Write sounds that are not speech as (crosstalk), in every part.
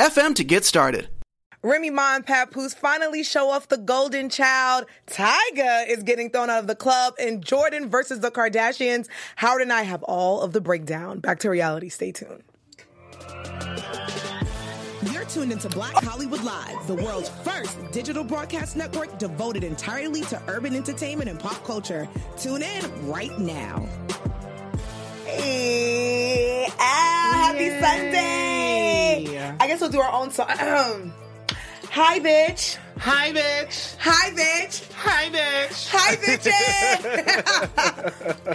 FM to get started. Remy Ma and Papoose finally show off the golden child. Tyga is getting thrown out of the club, and Jordan versus the Kardashians. Howard and I have all of the breakdown. Back to reality. Stay tuned. You're tuned into Black Hollywood Live, the world's first digital broadcast network devoted entirely to urban entertainment and pop culture. Tune in right now. Hey, ah, happy Yay. Sunday! I guess we'll do our own song. (clears throat) Hi, bitch. Hi, bitch. Hi, bitch. Hi, bitch. Hi, bitches.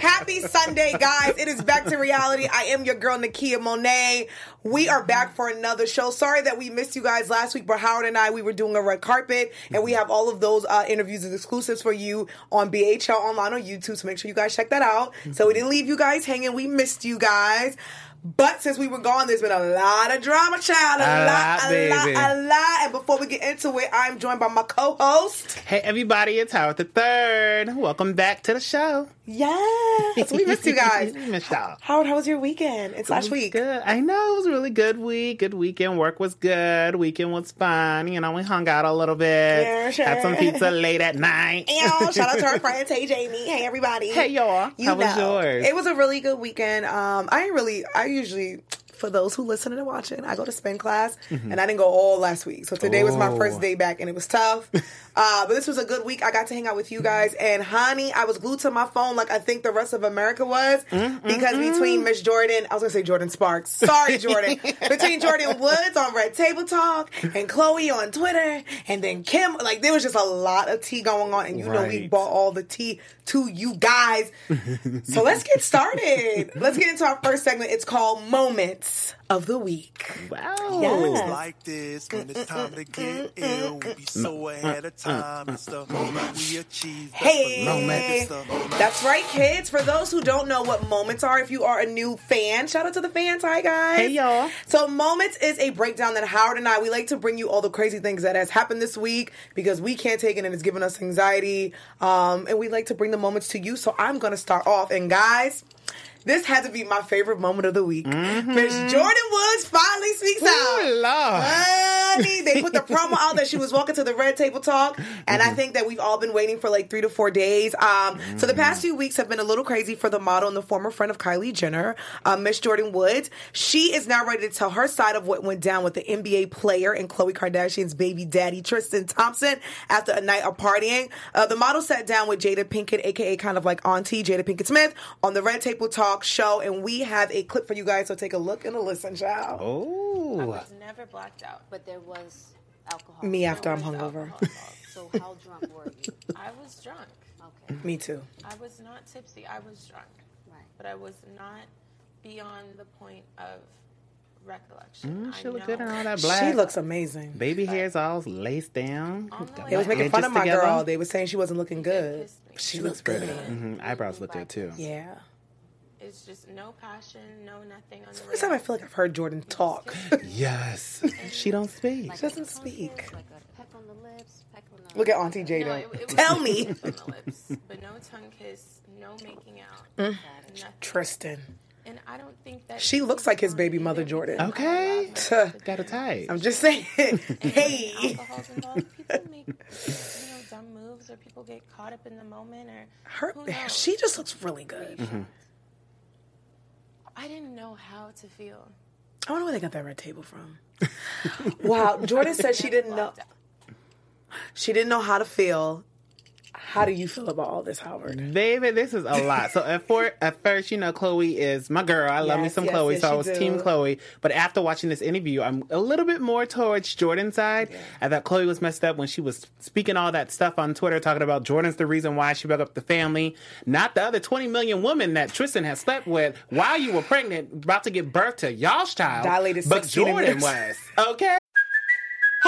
(laughs) Happy Sunday, guys. It is back to reality. I am your girl, Nakia Monet. We are back for another show. Sorry that we missed you guys last week, but Howard and I, we were doing a red carpet, and we have all of those uh, interviews and exclusives for you on BHL Online on YouTube, so make sure you guys check that out. So we didn't leave you guys hanging. We missed you guys. But since we were gone, there's been a lot of drama, child. A, a lot, lot, a lot, a lot. And before we get into it, I'm joined by my co-host. Hey, everybody, it's Howard the Third. Welcome back to the show. Yes, we missed you guys. (laughs) we missed y'all. Howard, how was your weekend? It's last week. Good. I know it was a really good week. Good weekend. Work was good. Weekend was fun. You know, we hung out a little bit. Yeah, sure. Had some pizza (laughs) late at night. Yo, shout out to our friends. (laughs) Hey, Jamie. Hey, everybody. Hey, y'all. You how know. was yours? It was a really good weekend. Um, I ain't really, I usually for those who listen and watching, I go to spin class, mm-hmm. and I didn't go all last week. So today oh. was my first oh. day back, and it was tough. (laughs) uh, but this was a good week. I got to hang out with you guys, and honey, I was glued to my phone like I think the rest of America was, mm-hmm. because between Miss Jordan, I was gonna say Jordin Sparks. Sorry, (laughs) Jordan. between Jordyn Woods on Red Table Talk and Chloe on Twitter, and then Kim, like there was just a lot of tea going on, and you right. know we bought all the tea to you guys. (laughs) so let's get started. Let's get into our first segment. It's called Moments of the week. Wow. Yes. like this when it's mm, mm, time to mm, get ill. We be so ahead of time. It's the moment we achieve. Hey. That's right, kids. For those who don't know what moments are, if you are a new fan, shout out to the fans. Hi, guys. Hey, y'all. So, moments is a breakdown that Howard and I, we like to bring you all the crazy things that has happened this week because we can't take it and it's giving us anxiety. Um, and we like to bring the moments to you. So, I'm going to start off. And, guys, this had to be my favorite moment of the week. Mm-hmm. Miss Jordyn Woods finally speaks Ooh, out. Lord. Honey, they put the promo out that she was walking to the Red Table Talk, and mm-hmm. I think that we've all been waiting for like three to four days. Um, mm-hmm. So the past few weeks have been a little crazy for the model and the former friend of Kylie Jenner, uh, Miss Jordyn Woods. She is now ready to tell her side of what went down with the NBA player and Khloe Kardashian's baby daddy Tristan Thompson after a night of partying. Uh, the model sat down with Jada Pinkett, aka kind of like Auntie Jada Pinkett Smith, on the Red Table Talk talk show, and we have a clip for you guys. So take a look and a listen, child. Oh, I was never blacked out, but there was alcohol. Me after I'm hungover. so how (laughs) drunk were you? I was drunk. Okay. Me too. I was not tipsy. I was drunk. Right. But I was not beyond the point of recollection. Mm, she looked good in all that black. She looks amazing. Baby hair's all laced down. They was making fun of my together. girl. They were saying she wasn't looking good. She, she looks pretty. Mm-hmm. Eyebrows look good too. Yeah. It's just no passion, no nothing on the First time I feel like I've heard Jordan talk. (laughs) yes. she don't speak. Like she doesn't speak. Look at Auntie Jada. No, it, it Tell me. lips, but no tongue kiss, no making out. Mm. Tristan. And I don't think that she looks like his baby mother, Jordan. Okay, (laughs) got a type. I'm just saying. (laughs) hey, alcohol's involved. People make you know dumb moves, or people get caught up in the moment, or her. She just looks really good. Mm-hmm. I didn't know how to feel. I wonder where they got that red table from. (laughs) wow, Jordan said she didn't know. She didn't know how to feel how do you feel about all this, Howard? Baby, this is a lot. so at, for, at first, you know, Chloe is my girl. I love yes, me some yes, Khloe, yes, so I was do. team Chloe. But after watching this interview, I'm a little bit more towards Jordyn's side. Yeah. I thought Chloe was messed up when she was speaking all that stuff on Twitter, talking about Jordan's the reason why she broke up the family, not the other 20 million women that Tristan has slept with while you were pregnant, about to give birth to y'all's child. Dilated but Jordyn was. Okay?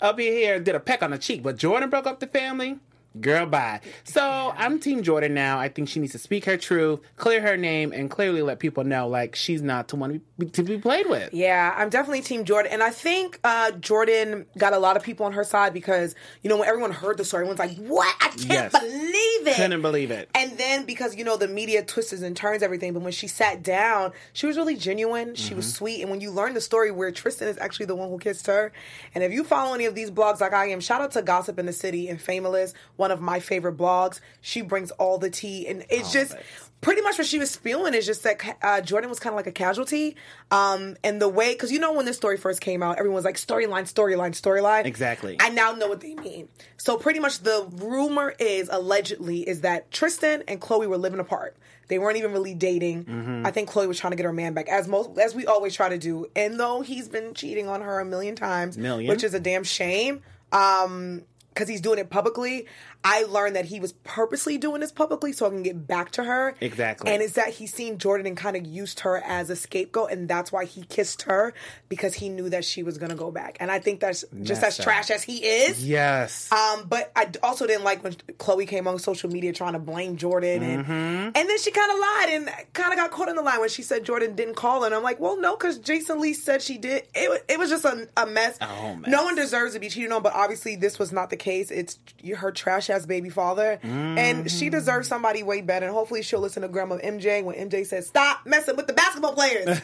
Up here and did a peck on the cheek, but Jordan broke up the family. Girl, bye. So I'm Team Jordan now. I think she needs to speak her truth, clear her name, and clearly let people know like she's not to want to be, played with. Yeah, I'm definitely Team Jordan, and I think uh, Jordan got a lot of people on her side because you know when everyone heard the story, everyone's like, "What? I can't Yes. believe it!" Couldn't believe it. And then because you know the media twists and turns everything, but when she sat down, she was really genuine. She was Mm-hmm. sweet, and when you learn the story where Tristan is actually the one who kissed her, and if you follow any of these blogs like I am, shout out to Gossip in the City and Fameless, one of my favorite blogs. She brings all the tea, and it's just. Pretty much what she was spewing is just that uh, Jordan was kind of like a casualty, um, and the way because you know when this story first came out, everyone was like storyline, storyline, storyline. Exactly. I now know what they mean. So pretty much the rumor is allegedly is that Tristan and Chloe were living apart. They weren't even really dating. Mm-hmm. I think Chloe was trying to get her man back, as most as we always try to do. And though he's been cheating on her a million times, Million. which is a damn shame. Um, because he's doing it publicly. I learned that he was purposely doing this publicly so I can get back to her. Exactly. And it's that he's seen Jordan and kind of used her as a scapegoat, and that's why he kissed her because he knew that she was gonna go back. And I think that's just Messed as up. trash as he is. Yes. Um, but I also didn't like when Chloe came on social media trying to blame Jordan, and Mm-hmm. and then she kind of lied and kind of got caught in the lie when she said Jordan didn't call. And I'm like, well, no, because Jason Lee said she did. It it was just a, a mess. whole mess. No one deserves to be cheated on, but obviously this was not the case. It's her trash ass baby father, and she Mm-hmm. deserves somebody way better. And hopefully she'll listen to Grandma MJ when MJ says stop messing with the basketball players. (laughs)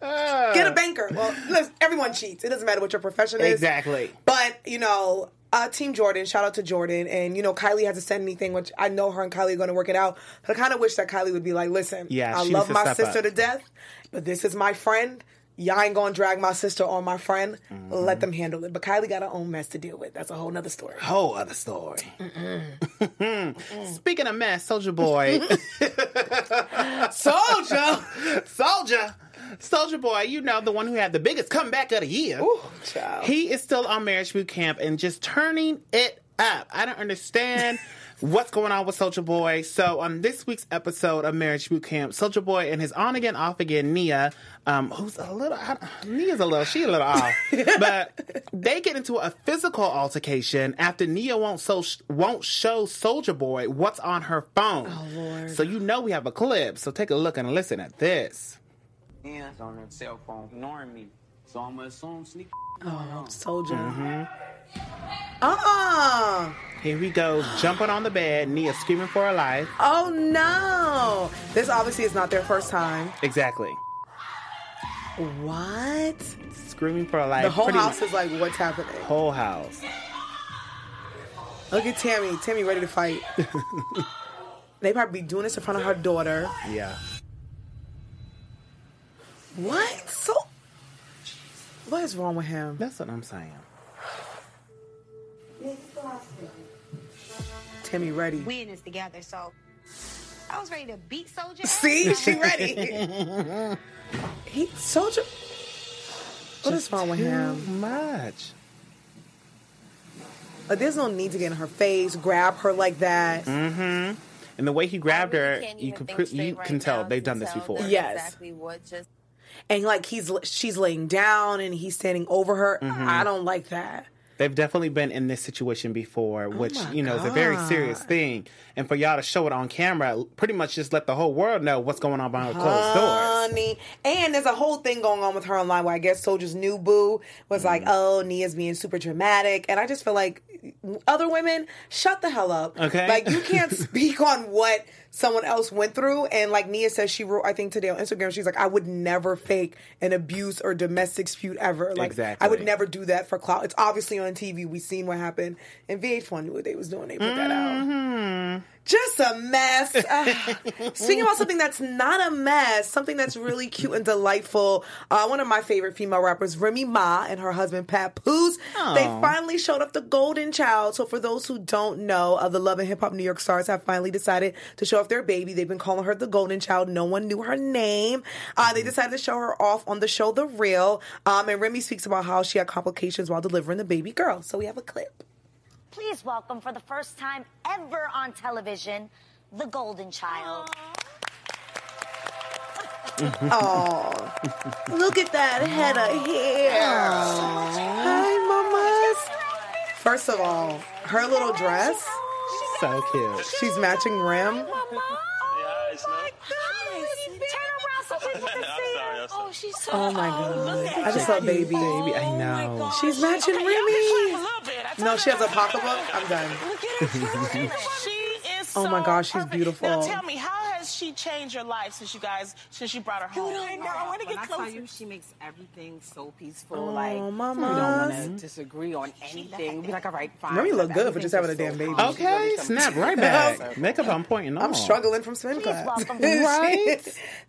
Get a banker. Well, listen, everyone cheats. It doesn't matter what your profession is. Exactly. But you know, uh, Team Jordan. Shout out to Jordan. And you know, Kylie hasn't said anything, which I know her and Kylie are going to work it out. But I kind of wish that Kylie would be like, "Listen, Yeah, I love my sister up. to death, but this is my friend." Y'all ain't gonna drag my sister or my friend. Mm-hmm. Let them handle it. But Kylie got her own mess to deal with. That's a whole nother story. Whole other story. (laughs) Speaking of mess, Soldier Boy. (laughs) (laughs) Soldier! Soldier. Soldier Boy, you know, the one who had the biggest comeback of the year. child. He is still on marriage boot camp and just turning it up. I don't understand what's going on with Soldier Boy. So on this week's episode of Marriage Boot Camp, Soldier Boy and his on again, off again Nia, um, who's a little I- Nia's a little, she a little off, (laughs) but they get into a physical altercation after Nia won't so won't show Soldier Boy what's on her phone. Oh Lord. So you know we have a clip. So take a look and listen at this. hands on her cell phone, ignoring me. So I'm gonna assume sneak. Oh, Soldier. Mm-hmm. Uh-uh. Here we go, jumping on the bed, Nia screaming for her life. Oh no. This obviously is not their first time. Exactly. What? Screaming for her life. The whole Pretty house is like, what's happening? whole house. Look at Tammy. Tammy ready to fight. (laughs) they probably be doing this in front of her daughter. Yeah. What? So, what is wrong with him? That's what I'm saying. Tammy ready. we in this together, so I was ready to beat Soldier. (laughs) See, she ready. (laughs) he soldier. What is wrong with him? Much. Like, there's no need to get in her face, grab her like that. Mm-hmm. And the way he grabbed her, you even can think you right can tell they've done this before. them Yes. Exactly what just And like he's she's laying down and he's standing over her. Mm-hmm. I don't like that. They've definitely been in this situation before, which Oh my you know is a very serious thing. And for y'all to show it on camera, pretty much just let the whole world know what's going on behind closed doors. Honey. And there's a whole thing going on with her online where I guess Soldier's new boo was like, Mm-hmm. oh, Nia's being super dramatic. And I just feel like other women, shut the hell up. Okay. Like, you can't (laughs) speak on what someone else went through. And like Nia says, she wrote, I think today on Instagram, she's like, I would never fake an abuse or domestic dispute ever. Like, Exactly. I would never do that for clout. It's obviously on TV. We've seen what happened. And VH1 knew what they was doing. They put that out. Mm-hmm. Mm-hmm. just a mess. Uh, speaking about something that's not a mess, something that's really cute and delightful. Uh, one of my favorite female rappers, Remy Ma, and her husband Papoose, they finally showed up the Golden Child. So for those who don't know, uh, the Love and Hip Hop New York stars have finally decided to show off their baby. They've been calling her the Golden Child. No one knew her name. Uh, they decided to show her off on the show The Real. Um, and Remy speaks about how she had complications while delivering the baby girl. So we have a clip. Please welcome for the first time ever on television, the Golden Child. (laughs) Oh, look at that head of hair. Hi, mamas. First of all, her little dress, So cute. she's matching rim. (laughs) Oh, she's so Oh my god. I just saw baby. Baby, I know. Oh she's matching Remy. No, she has a pocketbook. I'm done. (laughs) She is Oh my so gosh, she's perfect. beautiful. Now tell me, how has she changed your life since you guys, since you brought her home? I know. I want to When get I closer. tell you, she makes everything so peaceful. Oh, like we don't want to disagree on anything. Be like, all right, fine. Remy look good for just having a damn everything's baby. just so calm. Okay, snap right back. Makeup on point and all. I'm struggling from swim class. (laughs) right?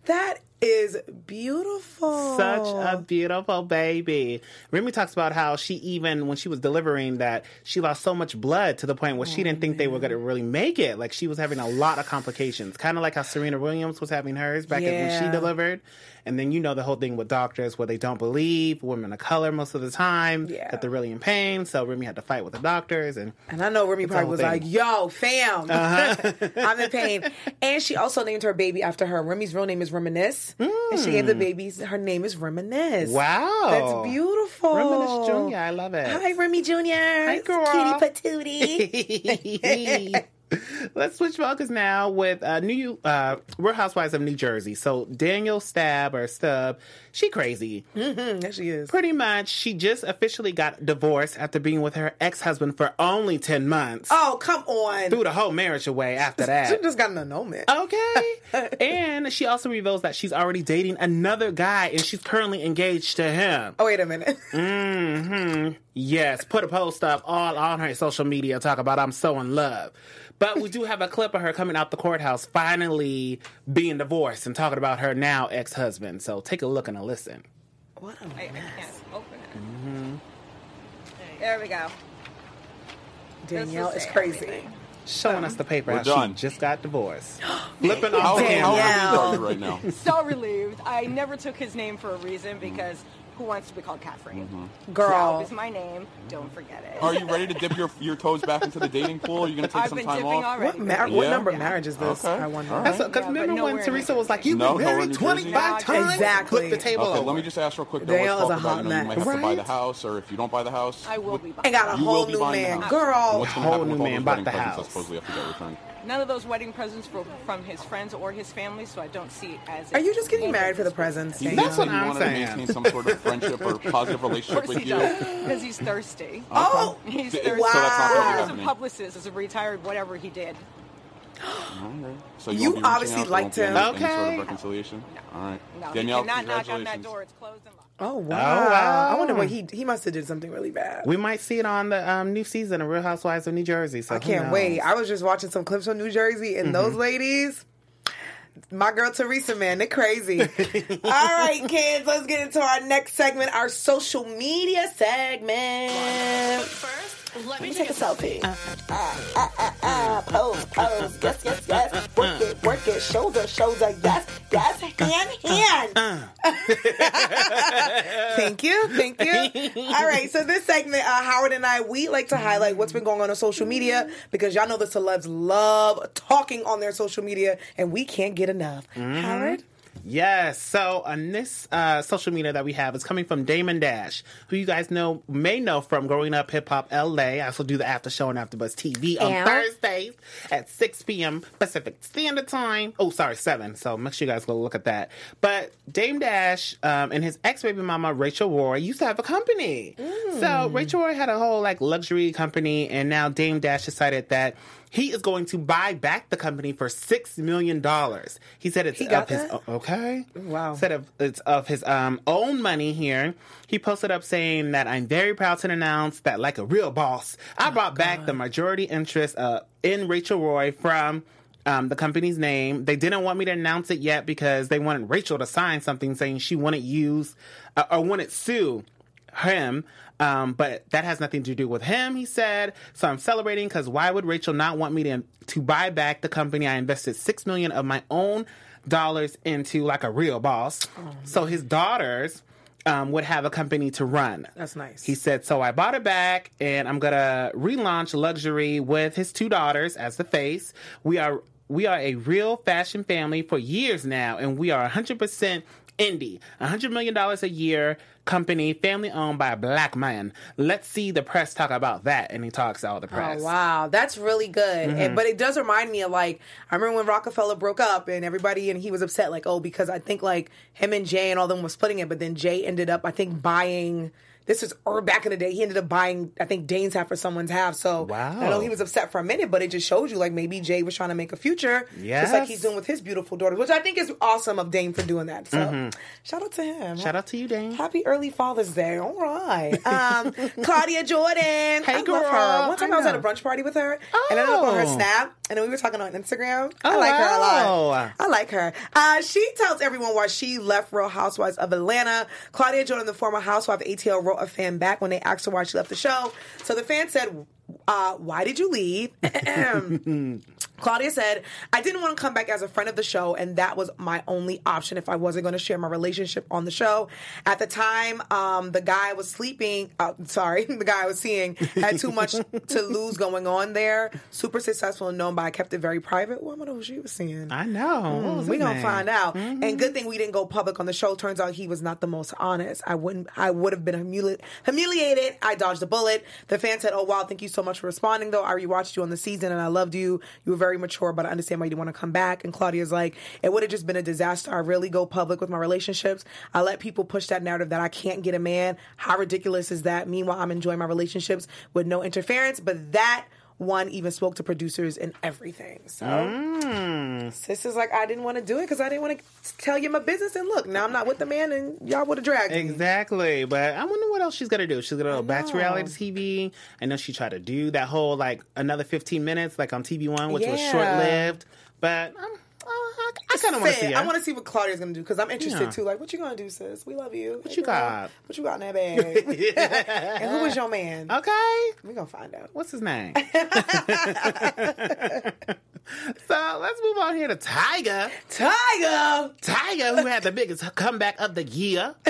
that is beautiful. Such a beautiful baby. Remy talks about how she even when she was delivering that she lost so much blood to the point where she didn't think they were going to really make it. Like she was having a lot of complications, kind of like how Serena Williams was having hers back when she delivered. And then you know the whole thing with doctors where they don't believe women of color most of the time Yeah. that they're really in pain. So Remy had to fight with the doctors and And I know Remy probably was thing. like, yo, fam, (laughs) Uh-huh. I'm in pain. And she also named her baby after her. Remy's real name is Reminisce. And she gave the babies, her name is Reminisce. Mm. Wow. That's beautiful. Reminisce Jr. I love it. Hi, Remy Jr. Hi, girl. Kitty (laughs) Patootie. Let's switch focus now with uh, new uh, Real Housewives of New Jersey. So Danielle Stab or Stub, she crazy. mm-hmm, there she is. Pretty much, she just officially got divorced after being with her ex husband for only ten months. Oh, come on. Threw the whole marriage away after (laughs) that. She just got an annulment. Okay. (laughs) and she also reveals that she's already dating another guy and she's currently engaged to him. Oh, wait a minute. (laughs) hmm Yes, put a post up all on her social media talk about I'm so in love. But we do have a clip of her coming out the courthouse finally being divorced and talking about her now ex husband. So take a look and a listen. What a I, I can't open it. hmm There we go. Danielle is crazy. everything. Showing us the paper We're how done. she just got divorced. (gasps) Flipping How, off the how camera. relieved are you right now? (laughs) So relieved. I never took his name for a reason because who wants to be called Catherine? Mm-hmm. Girl. Sal is my name. Don't forget it. Are you ready to dip your, your toes back into the dating pool? Are you going to take I've some been time dipping off? already. What, mar- what Yeah. number of marriage is this? Okay. I wonder. All That's right. because Yeah, but remember when Teresa was like, "You've No, been nowhere married in 25 times." Exactly. Flip the table Okay, over. let me just ask real quick. Though. Danielle Let's is talk a about, hot you know, you might mess. have to buy the house, or if you don't buy the house, I will what- be I got a whole be new buying the man. Girl. What's going to Whole happen new with all man those bought wedding the presents house. supposedly have to get returned? None of those wedding presents were from his friends or his family, so I don't see it as. Are you just getting married for the presents? He Danielle? That's what I'm wanted saying. to maintain some sort of friendship or positive Of relationship course with he you. does, because he's thirsty. Uh-huh. Oh, He's So thirsty. that's not Wow. going As a publicist, as a retired whatever he did. Alright. So you, You won't be reaching obviously out, there liked won't him. any, any sort Okay. of reconciliation. All right, No, Danielle, he cannot knock on that door. It's closed and locked. Oh wow. wow. I wonder what he he must have did something really bad. We might see it on the um, new season of Real Housewives of New Jersey. So I can't wait. I was just watching some clips from New Jersey, and those ladies, my girl Teresa, man, they're crazy. (laughs) All right, kids, let's get into our next segment, our social media segment. First, let Let me take a selfie. Ah, ah, ah, ah, pose, pose, yes, yes, yes. Work it, work it, shoulder, shoulder, yes, yes, hand, hand. (laughs) thank you, thank you. All right, so this segment, uh, Howard and I, we like to highlight what's been going on on social media because y'all know the celebs love talking on their social media, and we can't get enough. Howard. Yes. So on this uh, social media that we have is coming from Damon Dash, who you guys know may know from Growing Up Hip Hop LA. I also do the after show on AfterBuzz TV on Yeah. Thursdays at 6 p.m. Pacific Standard Time. Oh, sorry, 7. So make sure you guys go look at that. But Dame Dash um, and his ex baby mama Rachel Roy used to have a company. So Rachel Roy had a whole like luxury company, and now Dame Dash decided that. He is going to buy back the company for six million dollars. He said it's He got his that? okay. Okay. Wow. Instead of it's of his um, own money here, he posted up saying that I'm very proud to announce that, like a real boss, I Oh, brought back the majority interest uh, in Rachel Roy from. Um, the company's name. They didn't want me to announce it yet because they wanted Rachel to sign something saying she wouldn't use uh, or wouldn't sue him. Um, but that has nothing to do with him, he said. So I'm celebrating because why would Rachel not want me to to buy back the company I invested six million of my own dollars into like a real boss? so his daughters um, would have a company to run. That's nice. He said, so I bought it back and I'm gonna relaunch luxury with his two daughters as the face. We are we are a real fashion family for years now, and we are 100% indie. $100 million a year company, family owned by a black man. Let's see the press talk about that. And he talks all the press. Oh wow, that's really good. Mhm. And, but it does remind me of like I remember when Roc-A-Fella broke up and everybody and he was upset like oh because I think like him and Jay and all them was splitting it, but then Jay ended up I think buying. This was or back in the day. He ended up buying, I think, Dame's half for someone's half. So Wow. I know he was upset for a minute, but it just shows you like maybe Jay was trying to make a future, just like he's doing with his beautiful daughters, which I think is awesome of Dame for doing that. So Mhm. shout out to him. Shout out to you, Dane. Happy early Father's Day. All right. Um, (laughs) Claudia Jordan. Hey, I love her. One time I, I was at a brunch party with her, and I looked on her Oh. Snap, and then we were talking on Instagram. I Oh, like her a lot. I like her. Uh, she tells everyone why she left Real Housewives of Atlanta. Claudia Jordan, the former housewife of ATL, wrote a fan back when they asked her why she left the show. So the fan said, uh, "Why did you leave?" (laughs) Claudia said, I didn't want to come back as a friend of the show, and that was my only option if I wasn't going to share my relationship on the show. At the time, um, the guy I was sleeping, uh, sorry, (laughs) the guy I was seeing had too much to (laughs) lose going on there. Super successful and known, but I kept it very private. Well, I wonder who she was seeing. I know. Mm, we his gonna find out. Mhm. And good thing we didn't go public on the show. Turns out he was not the most honest. I wouldn't. I would have been humili- humiliated. I dodged a bullet. The fan said, "Oh wow, thank you so much for responding. Though I rewatched you on the season and I loved you. You were very mature, but I understand why you want to come back." And Claudia's like, "It would have just been a disaster. I really go public with my relationships. I let people push that narrative that I can't get a man. How ridiculous is that? Meanwhile, I'm enjoying my relationships with no interference. But that." One even spoke to producers and everything. So Mm. Sis is like, I didn't want to do it because I didn't want to tell you my business. And look, now I'm not with the man, and y'all would have dragged me. Exactly, but I wonder what else she's gonna do. She's gonna go back to reality TV. I know she tried to do that whole like another fifteen minutes, like on TV One, which was short lived. But um, I, I kind of want to see. I her. want to see what Claudia's gonna do because I'm interested Yeah. too. Like, what you gonna do, sis? We love you. What Hey, you girl, got? What you got in that (laughs) bag? and who was your man? Okay, we are gonna find out. What's his name? (laughs) (laughs) so let's move on here to Tyga. Tyga. Tyga, who had the biggest comeback of the year. (laughs)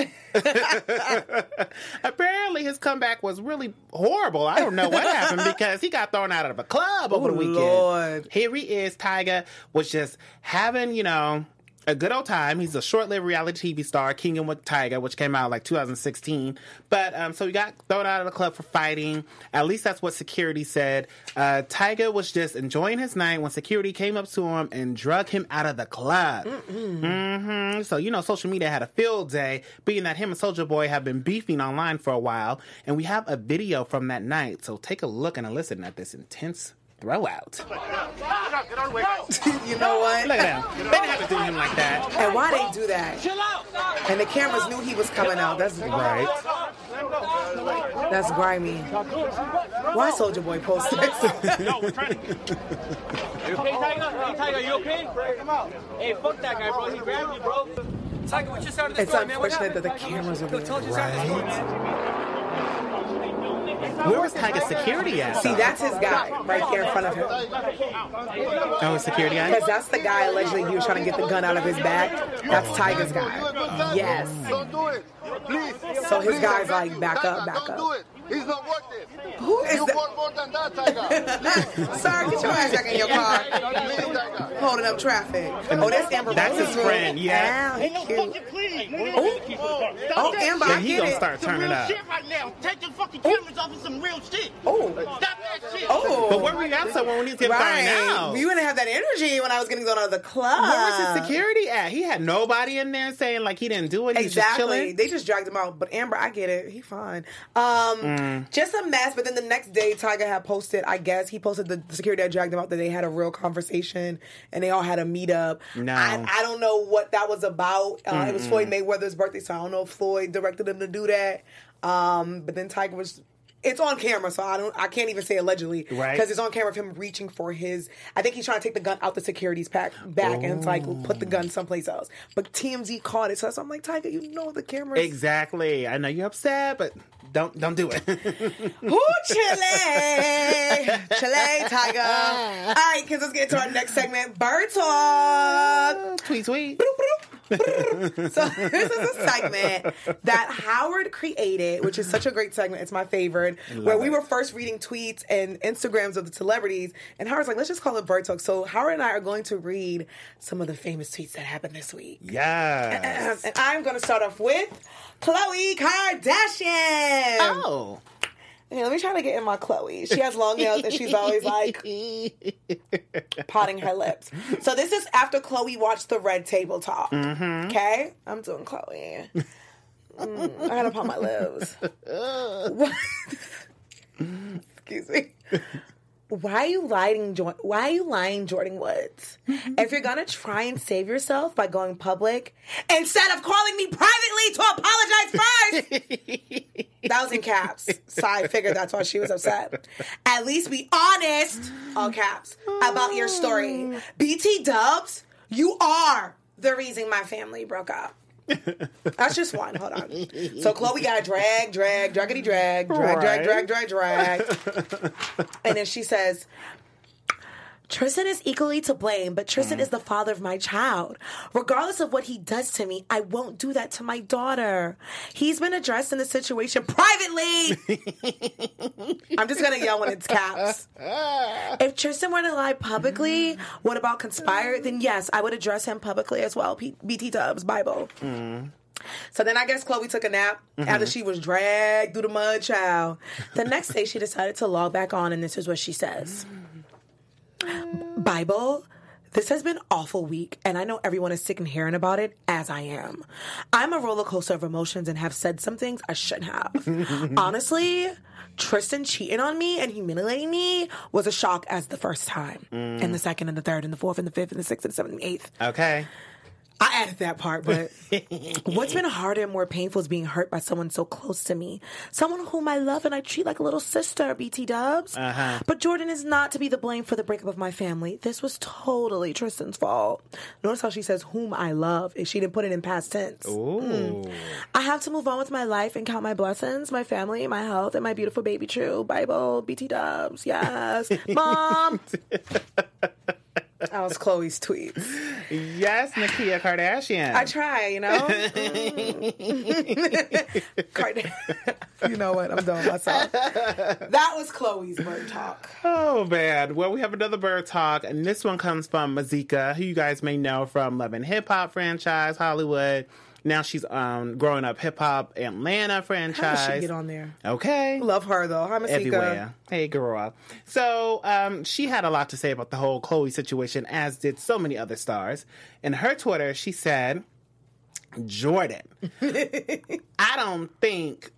Apparently, his comeback was really horrible. I don't know what happened because he got thrown out of a club over Oh, the weekend. Lord. Here he is. Tyga was just having, you know, a good old time. He's a short-lived reality TV star, King with Tyga, which came out like 2016. But um, so he got thrown out of the club for fighting. At least that's what security said. Uh, Tyga was just enjoying his night when security came up to him and drug him out of the club. hmm So you know, social media had a field day, being that him and Soldier Boy have been beefing online for a while, and we have a video from that night. So take a look and a listen at this intense throwout. (laughs) you know what? Look at him. They didn't have to do him like that. And why they do that? Chill out. And the cameras knew he was coming out. That's Right. That's grimy. Why Soldier Boy post this? Yo, we're trying to. You okay, Tyga? Hey, Tyga, you okay? Come out. Hey, fuck that guy, bro. He grabbed you, bro. Tyga, what you started this It's story, man? What unfortunate that happened? the cameras are being Told you started this story, man. Where was Tyga's security at? See, that's his guy right there in front of him. Oh, security guy? Because that's the guy allegedly he was trying to get the gun out of his back. That's Tyga's guy. Yes. Don't do it. Please. So his guy's like, back up, back Don't up. Do it. He's not worth it. Who is you that? worth more than that, Tyga. (laughs) Sir, get your ass back in your car. Please, Holding up traffic. Oh, that's Amber That's his friend, yeah. Ow, he cute. Oh, Oh, Amber, Yeah, I he gonna start turning up. Shit right now. Take the fucking cameras off of some real shit. Oh. Stop that shit. Oh. But where were you at someone when he was getting right. thrown out? You didn't have that energy when I was getting thrown out of the club. Where was his security at? He had nobody in there saying like he didn't do it. He was just Exactly. chilling. They just dragged him out. But Amber, I get it. He fine. Um, Mm. Just a mess. But then the next day, Tyga had posted. I guess he posted the, the security that dragged him out that they had a real conversation and they all had a meetup. No. I, I don't know what that was about. Uh, it was Floyd Mayweather's birthday, so I don't know if Floyd directed him to do that. Um, but then Tyga was. It's on camera, so I don't. I can't even say allegedly, Right. Because it's on camera of him reaching for his. I think he's trying to take the gun out the security's pack back, and it's like put the gun someplace else. But TMZ caught it, so I'm like, Tyga, you know the camera. Exactly. I know you're upset, but don't don't do it. Ooh, Chile, (laughs) Chile, Tyga. All right, kids, let's get to our next segment, Bird Talk. Tweet, tweet. so (laughs) this is a segment that Howard created, which is such a great segment. It's my favorite. Love where we it. were first reading tweets and Instagrams of the celebrities, and Howard's like, let's just call it Bird Talk. So Howard and I are going to read some of the famous tweets that happened this week. yes. And I'm going to start off with Khloe Kardashian. Oh. Yeah, let me try to get in my Chloe. She has long nails and she's always like (laughs) potting her lips. So this is after Chloe watched the Red Table Talk. Mhm. Okay, I'm doing Chloe. Mm, I gotta pot my lips. (laughs) Excuse me. Why are you lying? Jordan? Why are you lying, Jordyn Woods? If you're gonna try and save yourself by going public instead of calling me privately to apologize first, (laughs) that was in caps. So I figured that's why she was upset. At least be honest, all caps, about your story. BT Dubs, you are the reason my family broke up. That's just one. Hold on. So Chloe got drag, drag, draggity drag, drag, drag, drag, drag, drag. And then she says, Tristan is equally to blame, but Tristan mm. is the father of my child. Regardless of what he does to me, I won't do that to my daughter. He's been addressed in the situation privately. (laughs) I'm just gonna yell when it's caps. (laughs) If Tristan were to lie publicly, what about conspire? Then yes, I would address him publicly as well. P- BT Dubs, Bible. Mm. So then I guess Chloe took a nap after mm-hmm. she was dragged through the mud, child. The next day she decided to log back on, and this is what she says Bible, this has been awful week, and I know everyone is sick and hearing about it, as I am. I'm a roller coaster of emotions and have said some things I shouldn't have. (laughs) Honestly, Tristan cheating on me and humiliating me was a shock as the first time, Mm. and the second, and the third, and the fourth, and the fifth, and the sixth, and the seventh, and the eighth. Okay. I added that part, but (laughs) what's been harder and more painful is being hurt by someone so close to me. Someone whom I love and I treat like a little sister, BT Dubs. Uh-huh. But Jordan is not to be the blame for the breakup of my family. This was totally Tristan's fault. Notice how she says whom I love. If she didn't put it in past tense. Ooh. I have to move on with my life and count my blessings, my family, my health, and my beautiful baby true. Bible, BT Dubs. Yes. (laughs) Mom. (laughs) That was Chloe's tweet. Yes, Nakia Kardashian. I try, you know. (laughs) Card- (laughs) you know what? I'm done with myself. That was Chloe's bird talk. Oh man. Well, we have another bird talk, and this one comes from Masika, who you guys may know from Love and Hip Hop franchise, Hollywood. Now she's um growing up hip hop Atlanta franchise. How did she get on there? Okay. Love her though. Hi, Masika. everywhere. Hey, girl. So, um, she had a lot to say about the whole Chloe situation, as did so many other stars. In her Twitter, she said, Jordan, (laughs) I don't think.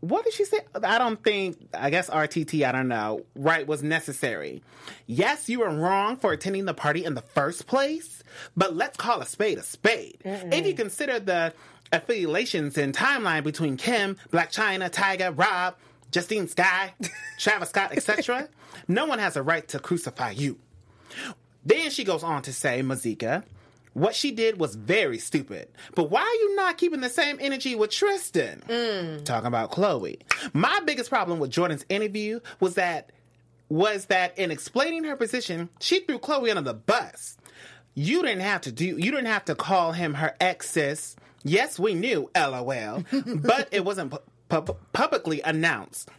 What did she say? I don't think, I guess RTT, I don't know, right was necessary. Yes, you were wrong for attending the party in the first place, but let's call a spade a spade. If you consider the affiliations and timeline between Kim, Blac Chyna, Tyga, Rob, Justine Skye, (laughs) Travis Scott, etc., no one has a right to crucify you. Then she goes on to say, Masika, what she did was very stupid. But why are you not keeping the same energy with Tristan? Mm. Talking about Chloe. My biggest problem with Jordan's interview was that was that in explaining her position, she threw Chloe under the bus. You didn't have to do you didn't have to call him her ex sis. Yes, we knew, lol. (laughs) but it wasn't pu- pu- publicly announced.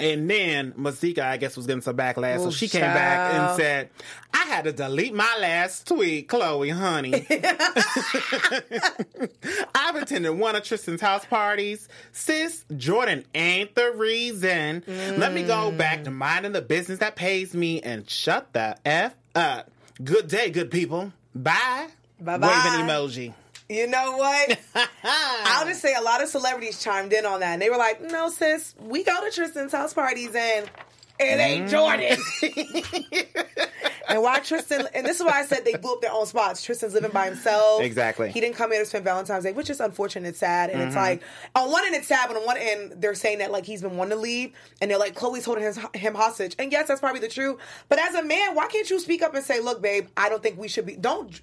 And then Masika, I guess, was getting some backlash. so Oh, she came back and said, I had to delete my last tweet, Chloe, honey. (laughs) I've attended one of Tristan's house parties. Sis, Jordan ain't the reason. Let me go mm. back to minding the business that pays me and shut the F up. Good day, good people. Bye. Bye-bye. Waving emoji. You know what? (laughs) I'll just say a lot of celebrities chimed in on that. And they were like, no, sis, we go to Tristan's house parties and it ain't Mm. Jordan. And why Tristan? And this is why I said they blew up their own spots. Tristan's living by himself. Exactly. He didn't come here to spend Valentine's Day, which is unfortunate. It's sad, and it's Mhm. like on one end it's sad, but on one end they're saying that like he's been wanting to leave, and they're like Chloe's holding his, him hostage. And yes, that's probably the truth. But as a man, why can't you speak up and say, "Look, babe, I don't think we should be." Don't.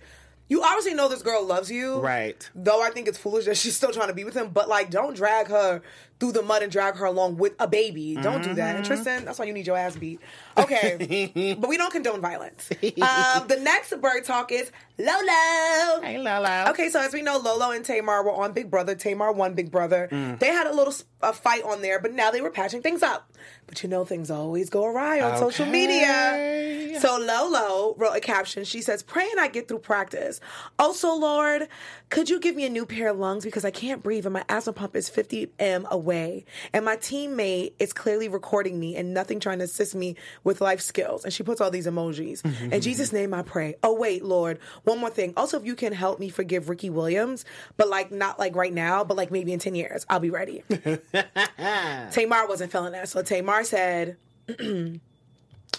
You obviously know this girl loves you, Right. Though I think it's foolish that she's still trying to be with him, but like, don't drag her through the mud and drag her along with a baby. Don't do that. And Mhm. Tristan, that's why you need your ass beat. Okay, (laughs) but we don't condone violence. Um, the next bird talk is Lolo. Hey, Lolo. Okay, so as we know, Lolo and Tamar were on Big Brother. Tamar won Big Brother. Mm. They had a little a fight on there, but now they were patching things up. But you know, things always go awry on social media. So Lolo wrote a caption. She says, "Praying I get through practice. Also, Lord, could you give me a new pair of lungs because I can't breathe and my asthma pump is 50 m away, and my teammate is clearly recording me and nothing trying to assist me with life skills." And she puts all these emojis. Mm-hmm, in mm-hmm. Jesus' name, I pray. Oh wait, Lord, one more thing. Also, if you can help me forgive Ricky Williams, but like not like right now, but like maybe in 10 years, I'll be ready. (laughs) Tamar wasn't feeling that, so Tamar said, (clears throat)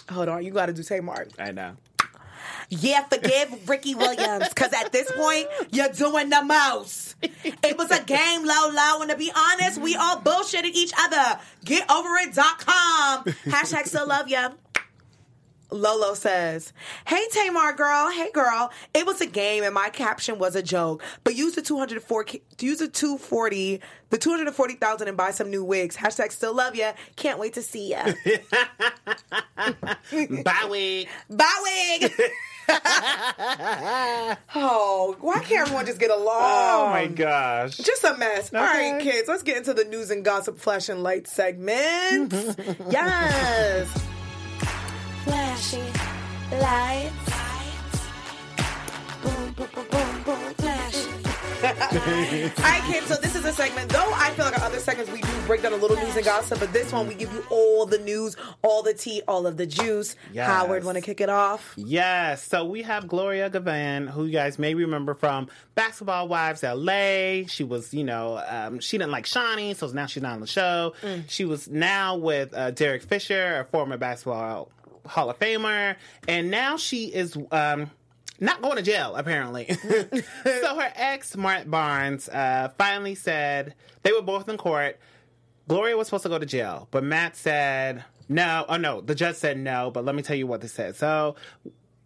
"Hold on, you got to do Tamar." I know. Yeah, forgive Ricky Williams because at this point you're doing the most. It was a game, low, low, and to be honest, we all bullshitted each other. Get over it.com. Hashtag still love ya. Lolo says, Hey Tamar girl, hey girl. It was a game and my caption was a joke. But use the 204 use the 240, the 240,000 and buy some new wigs. Hashtag still love ya. Can't wait to see ya. (laughs) Bye wig. Bye wig. (laughs) oh, why can't everyone just get along? Oh my gosh. Just a mess. All right, kids, let's get into the news and gossip flash and light segments. (laughs) yes. Flashing lights. Boom, boom, boom, boom, boom, flash. (laughs) All right, kids. So this is a segment. Though I feel like our other segments we do break down a little news and gossip, but this one we give you all the news, all the tea, all of the juice. Yes. Howard, want to kick it off? Yes. So we have Gloria Govan, who you guys may remember from Basketball Wives LA. She was, you know, um, she didn't like Shaunie, so now she's not on the show. She was now with uh, Derek Fisher, a former basketball Hall of Famer, and now she is. Um, not going to jail, apparently. (laughs) so her ex, Matt Barnes, uh, finally said they were both in court. Gloria was supposed to go to jail, but Matt said no. Oh no, the judge said no. But let me tell you what they said. So,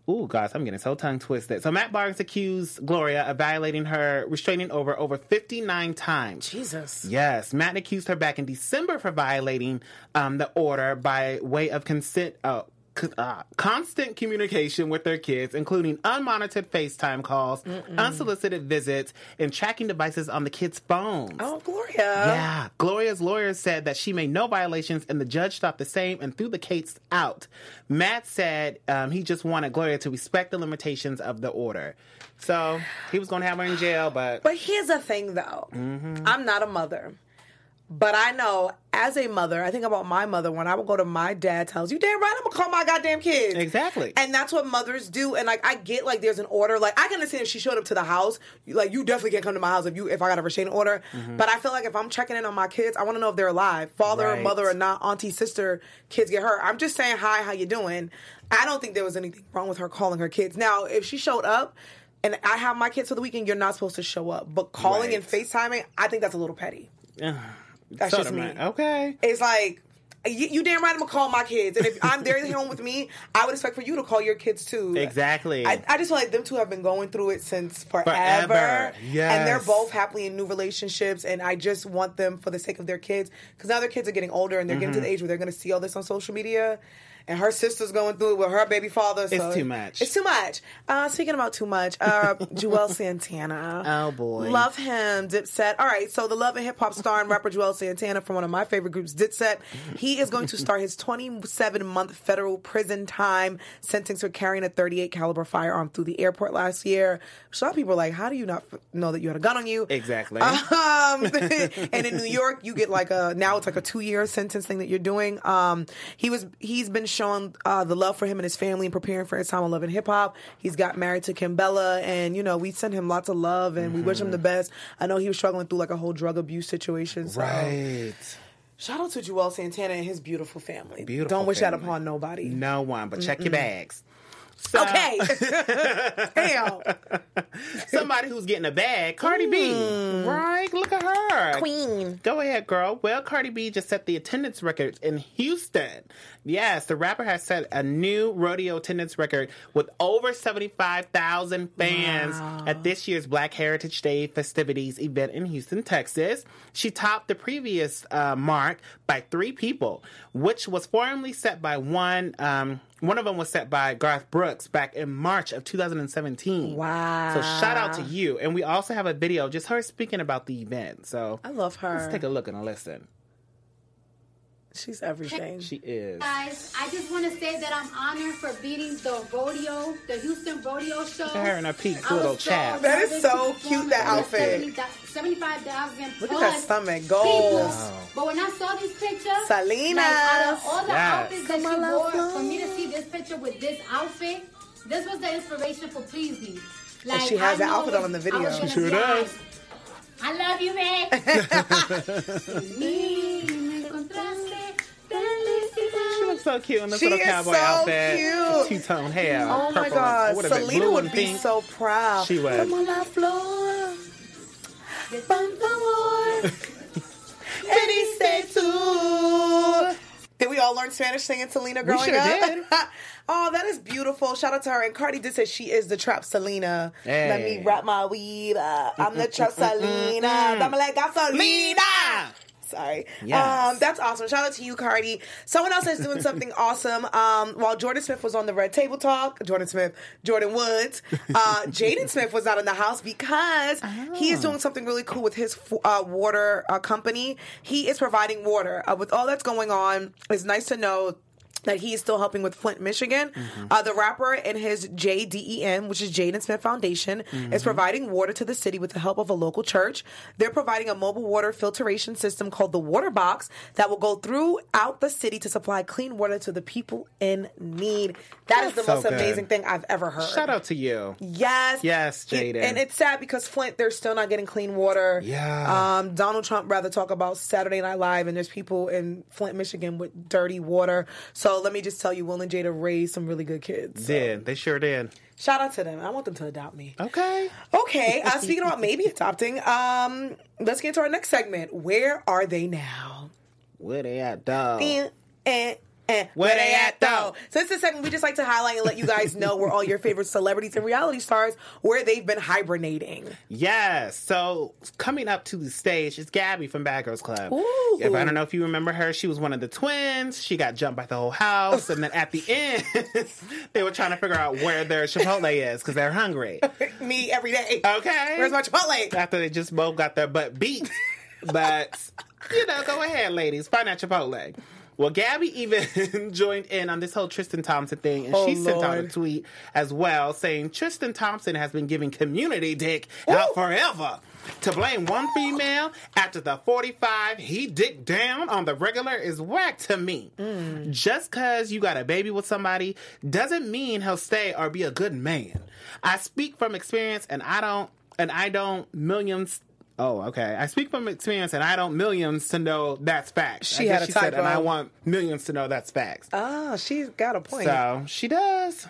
ooh, guys, I'm getting so tongue twisted. So Matt Barnes accused Gloria of violating her restraining order over 59 times. Jesus. Yes, Matt accused her back in December for violating um, the order by way of consent. Uh, c- uh, constant communication with their kids, including unmonitored FaceTime calls, unsolicited visits, and tracking devices on the kids' phones. Oh, Gloria. Yeah. Gloria's lawyers said that she made no violations and the judge thought the same and threw the case out. Matt said um, he just wanted Gloria to respect the limitations of the order. So he was going to have her in jail, but. But here's the thing, though. Mhm. I'm not a mother. But I know as a mother, I think about my mother when I would go to my dad's house. You damn right, I'm gonna call my goddamn kids. Exactly. And that's what mothers do. And like I get like there's an order. Like I can understand if she showed up to the house, like you definitely can't come to my house if you if I got a restraining order. Mhm. But I feel like if I'm checking in on my kids, I want to know if they're alive. Father or mother or not, auntie, sister, kids get hurt. I'm just saying hi, how you doing? I don't think there was anything wrong with her calling her kids. Now, if she showed up and I have my kids for the weekend, you're not supposed to show up. But calling and FaceTiming, I think that's a little petty. That's So just me. I. Okay. It's like you, you damn right I'm gonna call my kids, and if I'm there at home with me, I would expect for you to call your kids too. Exactly. I, I just feel like them two have been going through it since forever, Forever. and they're both happily in new relationships. And I just want them for the sake of their kids, because now their kids are getting older and they're getting to the mm-hmm. age where they're gonna see all this on social media. And her sister's going through it with her baby father. So It's too much. It's too much. Uh, speaking about too much, uh, (laughs) Juelz Santana. Oh boy. Love him, Dipset. All right, so the love and hip hop star and rapper Juelz Santana from one of my favorite groups, Dipset, he is going to (laughs) start his 27 month federal prison time sentence for carrying a 38 caliber firearm through the airport last year. So a lot of people are like, "How do you not f- know that you had a gun on you?" Exactly. Um, (laughs) and in New York, you get like a now it's like a two year sentence thing that you're doing. Um, he was he's been showing uh, the love for him and his family and preparing for his time on Love and Hip Hop. He's got married to Kimbella, and you know we send him lots of love and we wish him the best. I know he was struggling through like a whole drug abuse situation. So. Right. Shout out to Juelz Santana and his beautiful family. Beautiful Don't wish that upon nobody. No one, but check your bags. So- Okay. (laughs) Hell. Somebody who's getting a bag, Cardi B. Right? Look at her. Queen. Go ahead, girl. Well, Cardi B just set the attendance record in Houston. Yes, the rapper has set a new rodeo attendance record with over 75,000 fans Wow. at this year's Black Heritage Day festivities event in Houston, Texas. She topped the previous uh, mark by three people, which was formerly set by one. Um, one of them was set by Garth Brooks back in March of 2017. Wow. So shout out to you. And we also have a video just her speaking about the event. So I love her. let's take a look and a listen. She's everything. She is. Guys, I just want to say that I'm honored for beating the rodeo, the Houston rodeo show. Look at her in her peak I was little so chaps. That is so cute, that in front of outfit. 70 75,000 Look at plus that stomach. people. Goals. But when I saw these pictures, Selena. like, all the Yes. outfits that Come she wore, love for me to see this picture with this outfit, this was the inspiration for Please Me. And she has I that outfit on in the video. was She sure does. high. I love you, (laughs) (laughs) Rick. So cute in this She little is cowboy so outfit. Two tone hair. Oh my God, and- what is it, Selena would be pink? so proud. She would. Come on la flor. Por favor. (laughs) And he said too. Did we all learn Spanish singing Selena growing sure up? did. (laughs) oh, that is beautiful. Shout out to her. And Cardi did say she is the trap Selena. Let me wrap my weed up. I'm the mm, trap mm, mm, Selena. I'm like gasolina. Sorry. Yes. Um, that's awesome. Shout out to you, Cardi. Someone else is doing something (laughs) awesome. Um, while Jordan Smith was on the Red Table Talk, Jordan Smith, Jordyn Woods, uh, (laughs) Jaden Smith was not in the house because he is doing something really cool with his uh, water uh, company. He is providing water. Uh, with all that's going on, it's nice to know that he is still helping with Flint, Michigan. Uh, the rapper and his JDEM, which is Jaden Smith Foundation, is providing water to the city with the help of a local church. They're providing a mobile water filtration system called the Water Box that will go throughout the city to supply clean water to the people in need. That is the So most good. amazing thing I've ever heard. Shout out to you. Yes. Yes, Jaden. and it's sad because Flint, they're still not getting clean water. Yeah. Um, Donald Trump rather talk about Saturday Night Live, and there's people in Flint, Michigan with dirty water. So let me just tell you, Will and Jada raised some really good kids. Did. They sure did. Shout out to them. I want them to adopt me. Okay. Okay. Uh, speaking about maybe adopting, um, let's get to our next segment. Where are they now? Where they at, dog? Eh, eh. Where they at, though? So this is segment we just like to highlight and let you guys know where all your favorite celebrities and reality stars where they've been hibernating. Yes. So coming up to the stage is Gabby from Bad Girls Club. Ooh. If I don't know if you remember her, she was one of the twins. She got jumped by the whole house, and then at the end, (laughs) they were trying to figure out where their Chipotle is because they're hungry. (laughs) Me every day. Okay. Where's my Chipotle? After they just both got their butt beat, but you know, go ahead, ladies, find that Chipotle. Well, Gabby even (laughs) joined in on this whole Tristan Thompson thing, and Oh, she sent out a tweet as well saying Tristan Thompson has been giving community dick out forever. To blame one female after the 45 he dick down on the regular is whack to me. Mm. Just cause you got a baby with somebody doesn't mean he'll stay or be a good man. I speak from experience and I don't and I don't millions Oh, okay. I speak from experience, and I don't millions to know that's facts. She had a she said, and I want millions to know that's facts. Ah, she's got a point. So she does.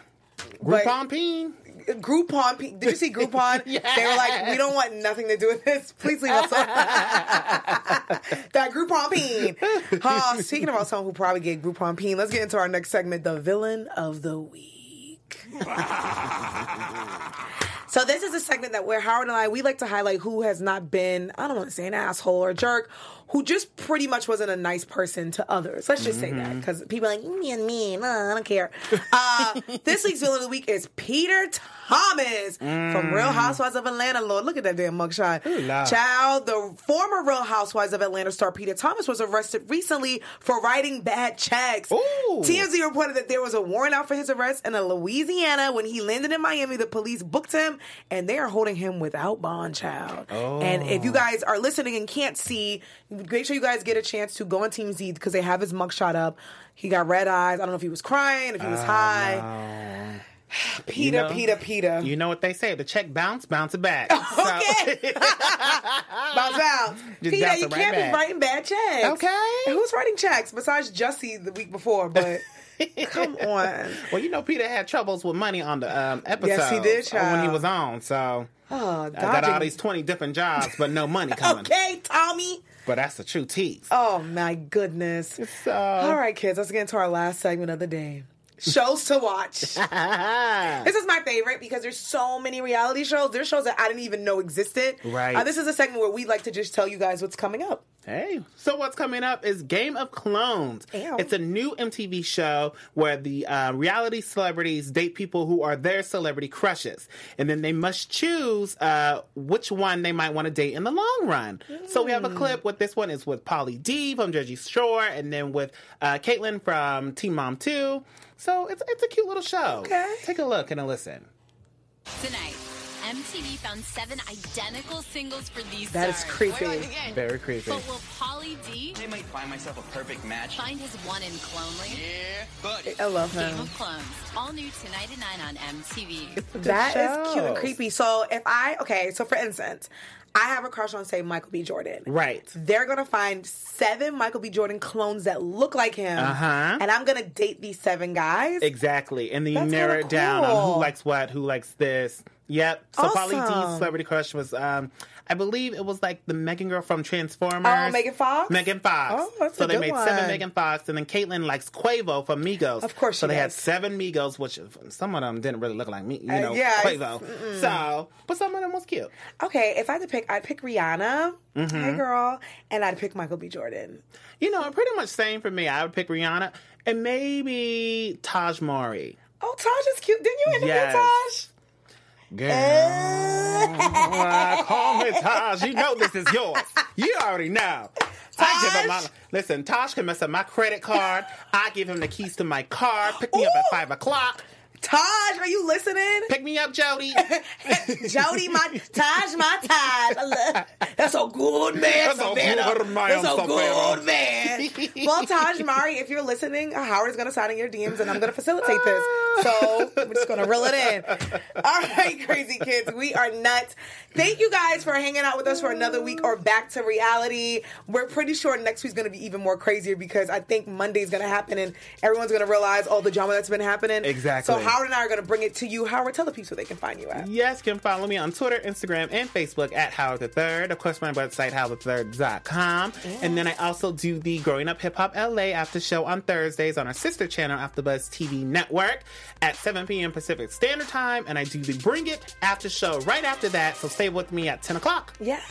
Groupon Peen. Groupon. Did you see Groupon? (laughs) They were like, we don't want nothing to do with this. Please leave us alone. (laughs) that Groupon peen. Uh, speaking about someone who probably get Groupon peen, let's get into our next segment, the villain of the week. (laughs) so this is a segment that where Howard and I we like to highlight who has not been I don't want to say an asshole or a jerk, who just pretty much wasn't a nice person to others. Let's just say that because people are like me and me, I don't care. Uh, (laughs) this week's villain of the week is Peter Thomas from Real Housewives of Atlanta. Lord, look at that damn mugshot. Child, the former Real Housewives of Atlanta star Peter Thomas was arrested recently for writing bad checks. TMZ reported that there was a warrant out for his arrest in a Louisiana. When he landed in Miami, the police booked him, and they are holding him without bond, child. And if you guys are listening and can't see, make sure you guys get a chance to go on TMZ because they have his mugshot up. He got red eyes. I don't know if he was crying, if he was high. (sighs) Peter, You know- Peter, Peter. You know what they say: the check bounce, bounce it back. (laughs) Okay. (laughs) bounce, bounce. (laughs) Just Peter, bounce you right can't back. be writing bad checks. Okay. And who's writing checks besides Jussie the week before? But Come on. Well, you know, Peter had troubles with money on the um, episode. Yes, he did, When he was on, so Oh, I got all these twenty different jobs, but no money coming. Okay, Tommy. But that's the true tease. Oh my goodness. So, All right, kids, let's get into our last segment of the day. Shows to watch. (laughs) this is my favorite because there's so many reality shows. There's shows that I didn't even know existed. Right. Uh, this is a segment where we like to just tell you guys what's coming up. Hey, so what's coming up is Game of Clones. It's a new MTV show where the uh, reality celebrities date people who are their celebrity crushes, and then they must choose uh, which one they might want to date in the long run. So we have a clip with this one is with Pauly D from Jersey Shore, and then with uh, Caitlyn from Teen Mom Two. So it's it's a cute little show. Okay. take a look and a listen. Tonight, MTV found seven identical singles for these That is stars. creepy. Very creepy. But will Pauly D I might find myself a perfect match. find his one in Clonely? Yeah, buddy. I love Game him. of Clones, all new tonight at 9 on MTV. That is cute and creepy. So if I okay, so for instance, I have a crush on say Michael B. Jordan. Right. They're gonna find seven Michael B. Jordan clones that look like him, Uh-huh. and I'm gonna date these seven guys. Exactly. And then you That's narrow it down on who likes what, who likes this. Yep. So Pauly D's celebrity crush was, um, I believe it was like the Megan girl from Transformers. Oh, Megan Fox? Megan Fox. Oh, that's so a they made one. seven Megan Fox, and then Caitlyn likes Quavo from Migos. Of course So they had seven Migos, which some of them didn't really look like me, you Uh, know, yeah, Quavo. mm-mm. So, but some of them was cute. Okay, if I had to pick, I'd pick Rihanna. Mhm. Hey, girl, and I'd pick Michael B. Jordan. You know, pretty much same for me. I would pick Rihanna and maybe Tahj Mowry. Oh, Tahj is cute. Didn't you interview Yes. Tahj? Girl, uh, call me Tahj. You know this is yours. You already know. I give him my listen. Tahj can mess up my credit card. I give him the keys to my car. Pick me up at five o'clock. Tahj, are you listening? Pick me up, Jody. (laughs) Jody, my Tahj, my Tahj. That's a good man, That's a Savannah. good man, That's a good man. well, Tahj Mowry, if you're listening, Howard's gonna sign in your DMs, and I'm gonna facilitate this. So we're just gonna reel it in. All right, crazy kids, we are nuts. Thank you guys for hanging out with us for another week or back to reality. We're pretty sure next week's gonna be even more crazier because I think Monday's gonna happen and everyone's gonna realize all the drama that's been happening. Exactly. So Howard and I are gonna bring it to you. Howard, tell the people where they can find you at. Yes, you can follow me on Twitter, Instagram, and Facebook at Howard the Third. Of course, my website, howardthird.com. And then I also do the Growing Up Hip Hop LA after show on Thursdays on our sister channel, AfterBuzz TV Network, at 7 p.m. Pacific Standard Time. And I do the Bring It after show right after that. So stay with me at 10 o'clock. Yes.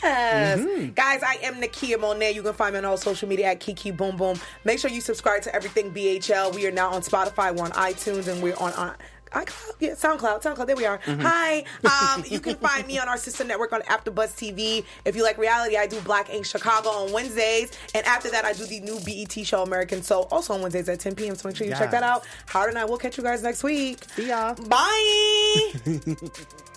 Mm-hmm. Guys, I am Nakia Monet. You can find me on all social media at Kiki Boom Boom. Make sure you subscribe to everything BHL. We are now on Spotify, we're on iTunes, and we're on uh, iCloud, yeah, SoundCloud, SoundCloud. There we are. Mm-hmm. Hi. (laughs) Um, you can find me on our sister network on AfterBuzz TV. If you like reality, I do Black Ink Chicago on Wednesdays, and after that, I do the new BET show American Soul also on Wednesdays at 10 p.m. So make sure you check that out. Howard and I will catch you guys next week. See y'all. Bye. (laughs)